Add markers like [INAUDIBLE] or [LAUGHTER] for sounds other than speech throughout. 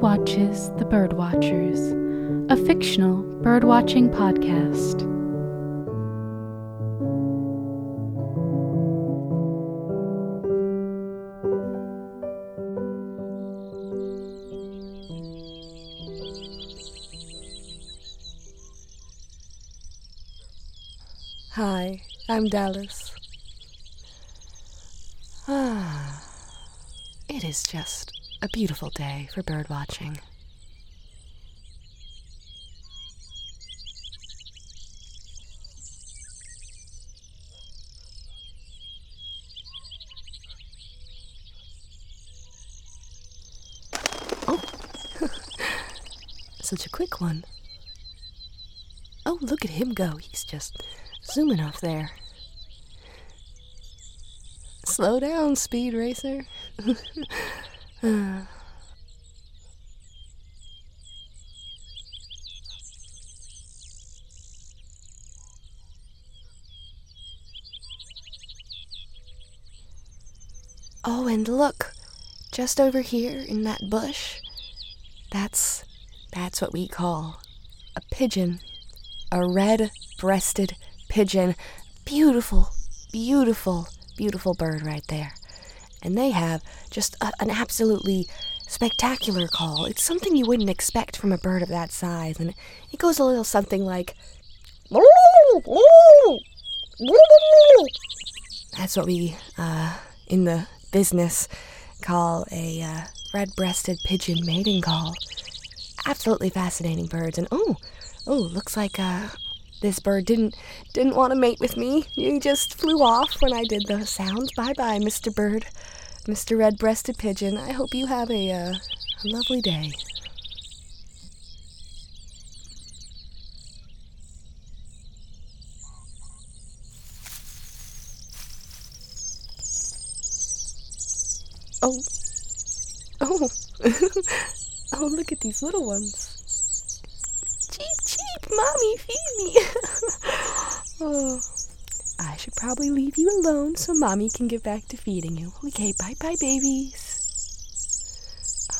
watches The Birdwatchers, a fictional birdwatching podcast. Hi, I'm Dallas. Ah, it is just a beautiful day for bird watching. Oh, [LAUGHS] such a quick one. Oh, look at him go. He's just zooming off there. Slow down, speed racer. [LAUGHS] [SIGHS] oh, and look, just over here in that bush, that's that's what we call a pigeon, a red-breasted pigeon. Beautiful, beautiful, beautiful bird right there. And they have just a, an absolutely spectacular call. It's something you wouldn't expect from a bird of that size, and it goes a little something like. That's what we, uh, in the business, call a uh, red breasted pigeon mating call. Absolutely fascinating birds, and oh, oh, looks like uh, this bird didn't didn't want to mate with me. He just flew off when I did the sound. Bye bye, Mr. Bird, Mr. Red breasted pigeon. I hope you have a, uh, a lovely day. Oh. Oh. [LAUGHS] oh, look at these little ones. Mommy, feed me. [LAUGHS] oh. I should probably leave you alone so mommy can get back to feeding you. Okay, bye bye, babies.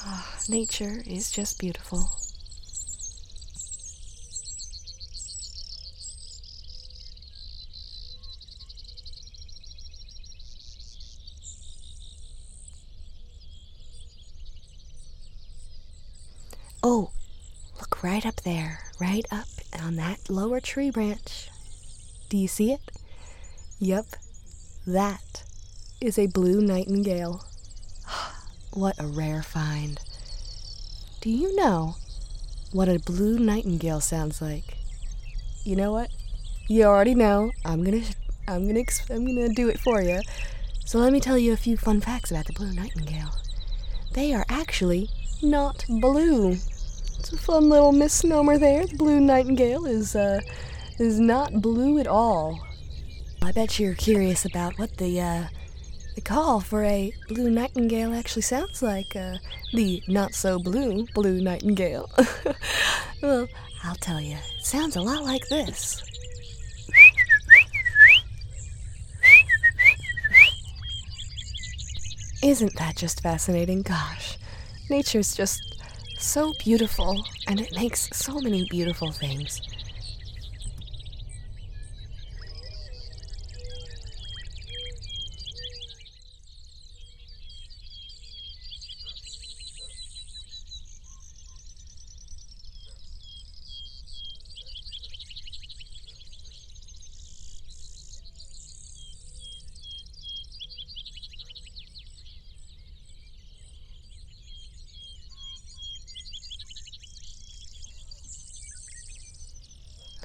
Ah, nature is just beautiful. Oh, look right up there, right up on that lower tree branch. Do you see it? Yep, that is a blue nightingale. [SIGHS] what a rare find. Do you know what a blue nightingale sounds like? You know what? You already know. I'm gonna, I'm gonna, I'm gonna do it for you. So let me tell you a few fun facts about the blue nightingale. They are actually not blue. It's a fun little misnomer there. The blue nightingale is uh, is not blue at all. I bet you're curious about what the uh, the call for a blue nightingale actually sounds like. Uh, the not so blue blue nightingale. [LAUGHS] well, I'll tell you. It sounds a lot like this. Isn't that just fascinating? Gosh, nature's just so beautiful and it makes so many beautiful things.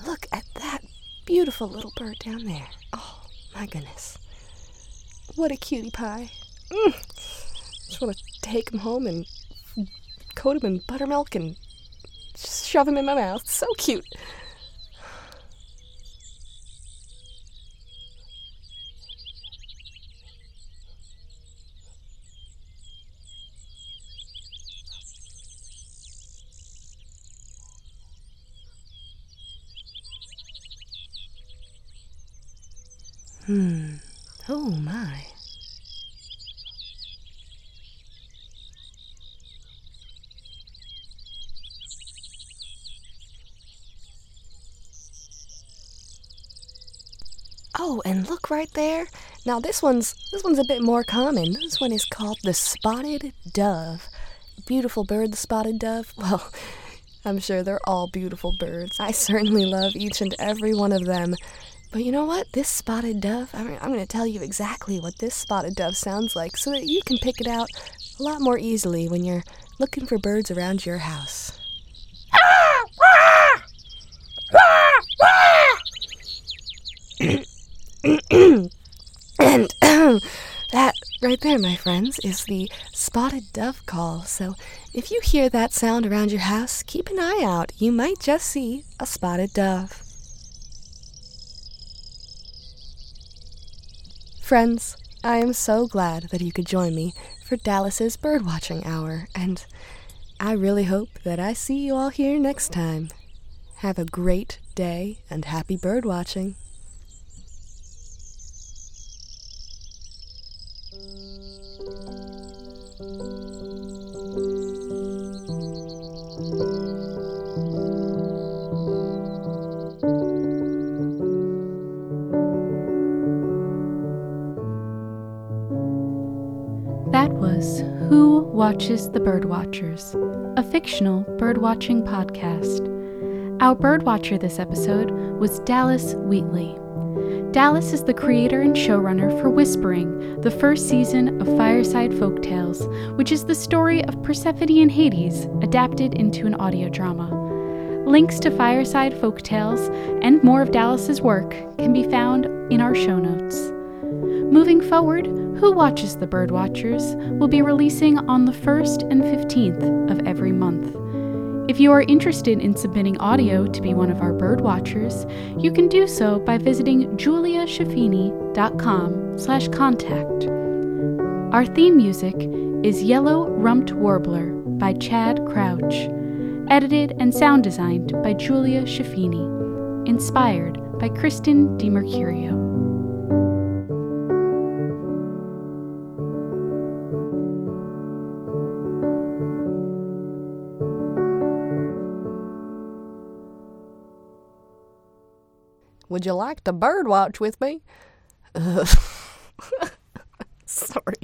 Look at that beautiful little bird down there. Oh, my goodness. What a cutie pie. Mm. Just want to take him home and coat him in buttermilk and shove him in my mouth. So cute. Hmm. Oh my. Oh, and look right there. Now this one's this one's a bit more common. This one is called the spotted dove. Beautiful bird, the spotted dove. [LAUGHS] Well, I'm sure they're all beautiful birds. I certainly love each and every one of them. But you know what? This spotted dove, I'm, I'm going to tell you exactly what this spotted dove sounds like so that you can pick it out a lot more easily when you're looking for birds around your house. and um, that right there, my friends, is the spotted dove call. So if you hear that sound around your house, keep an eye out. You might just see a spotted dove. Friends, I am so glad that you could join me for Dallas's birdwatching hour, and I really hope that I see you all here next time. Have a great day and happy birdwatching. Watches the Birdwatchers, a fictional birdwatching podcast. Our birdwatcher this episode was Dallas Wheatley. Dallas is the creator and showrunner for Whispering, the first season of Fireside Folktales, which is the story of Persephone and Hades adapted into an audio drama. Links to Fireside Folktales and more of Dallas's work can be found in our show notes. Moving forward, Who Watches the Birdwatchers will be releasing on the 1st and 15th of every month. If you are interested in submitting audio to be one of our birdwatchers, you can do so by visiting juliashafini.com slash contact. Our theme music is Yellow Rumped Warbler by Chad Crouch, edited and sound designed by Julia Shafini, inspired by Kristen DiMercurio. Would you like to birdwatch with me? Uh, [LAUGHS] sorry.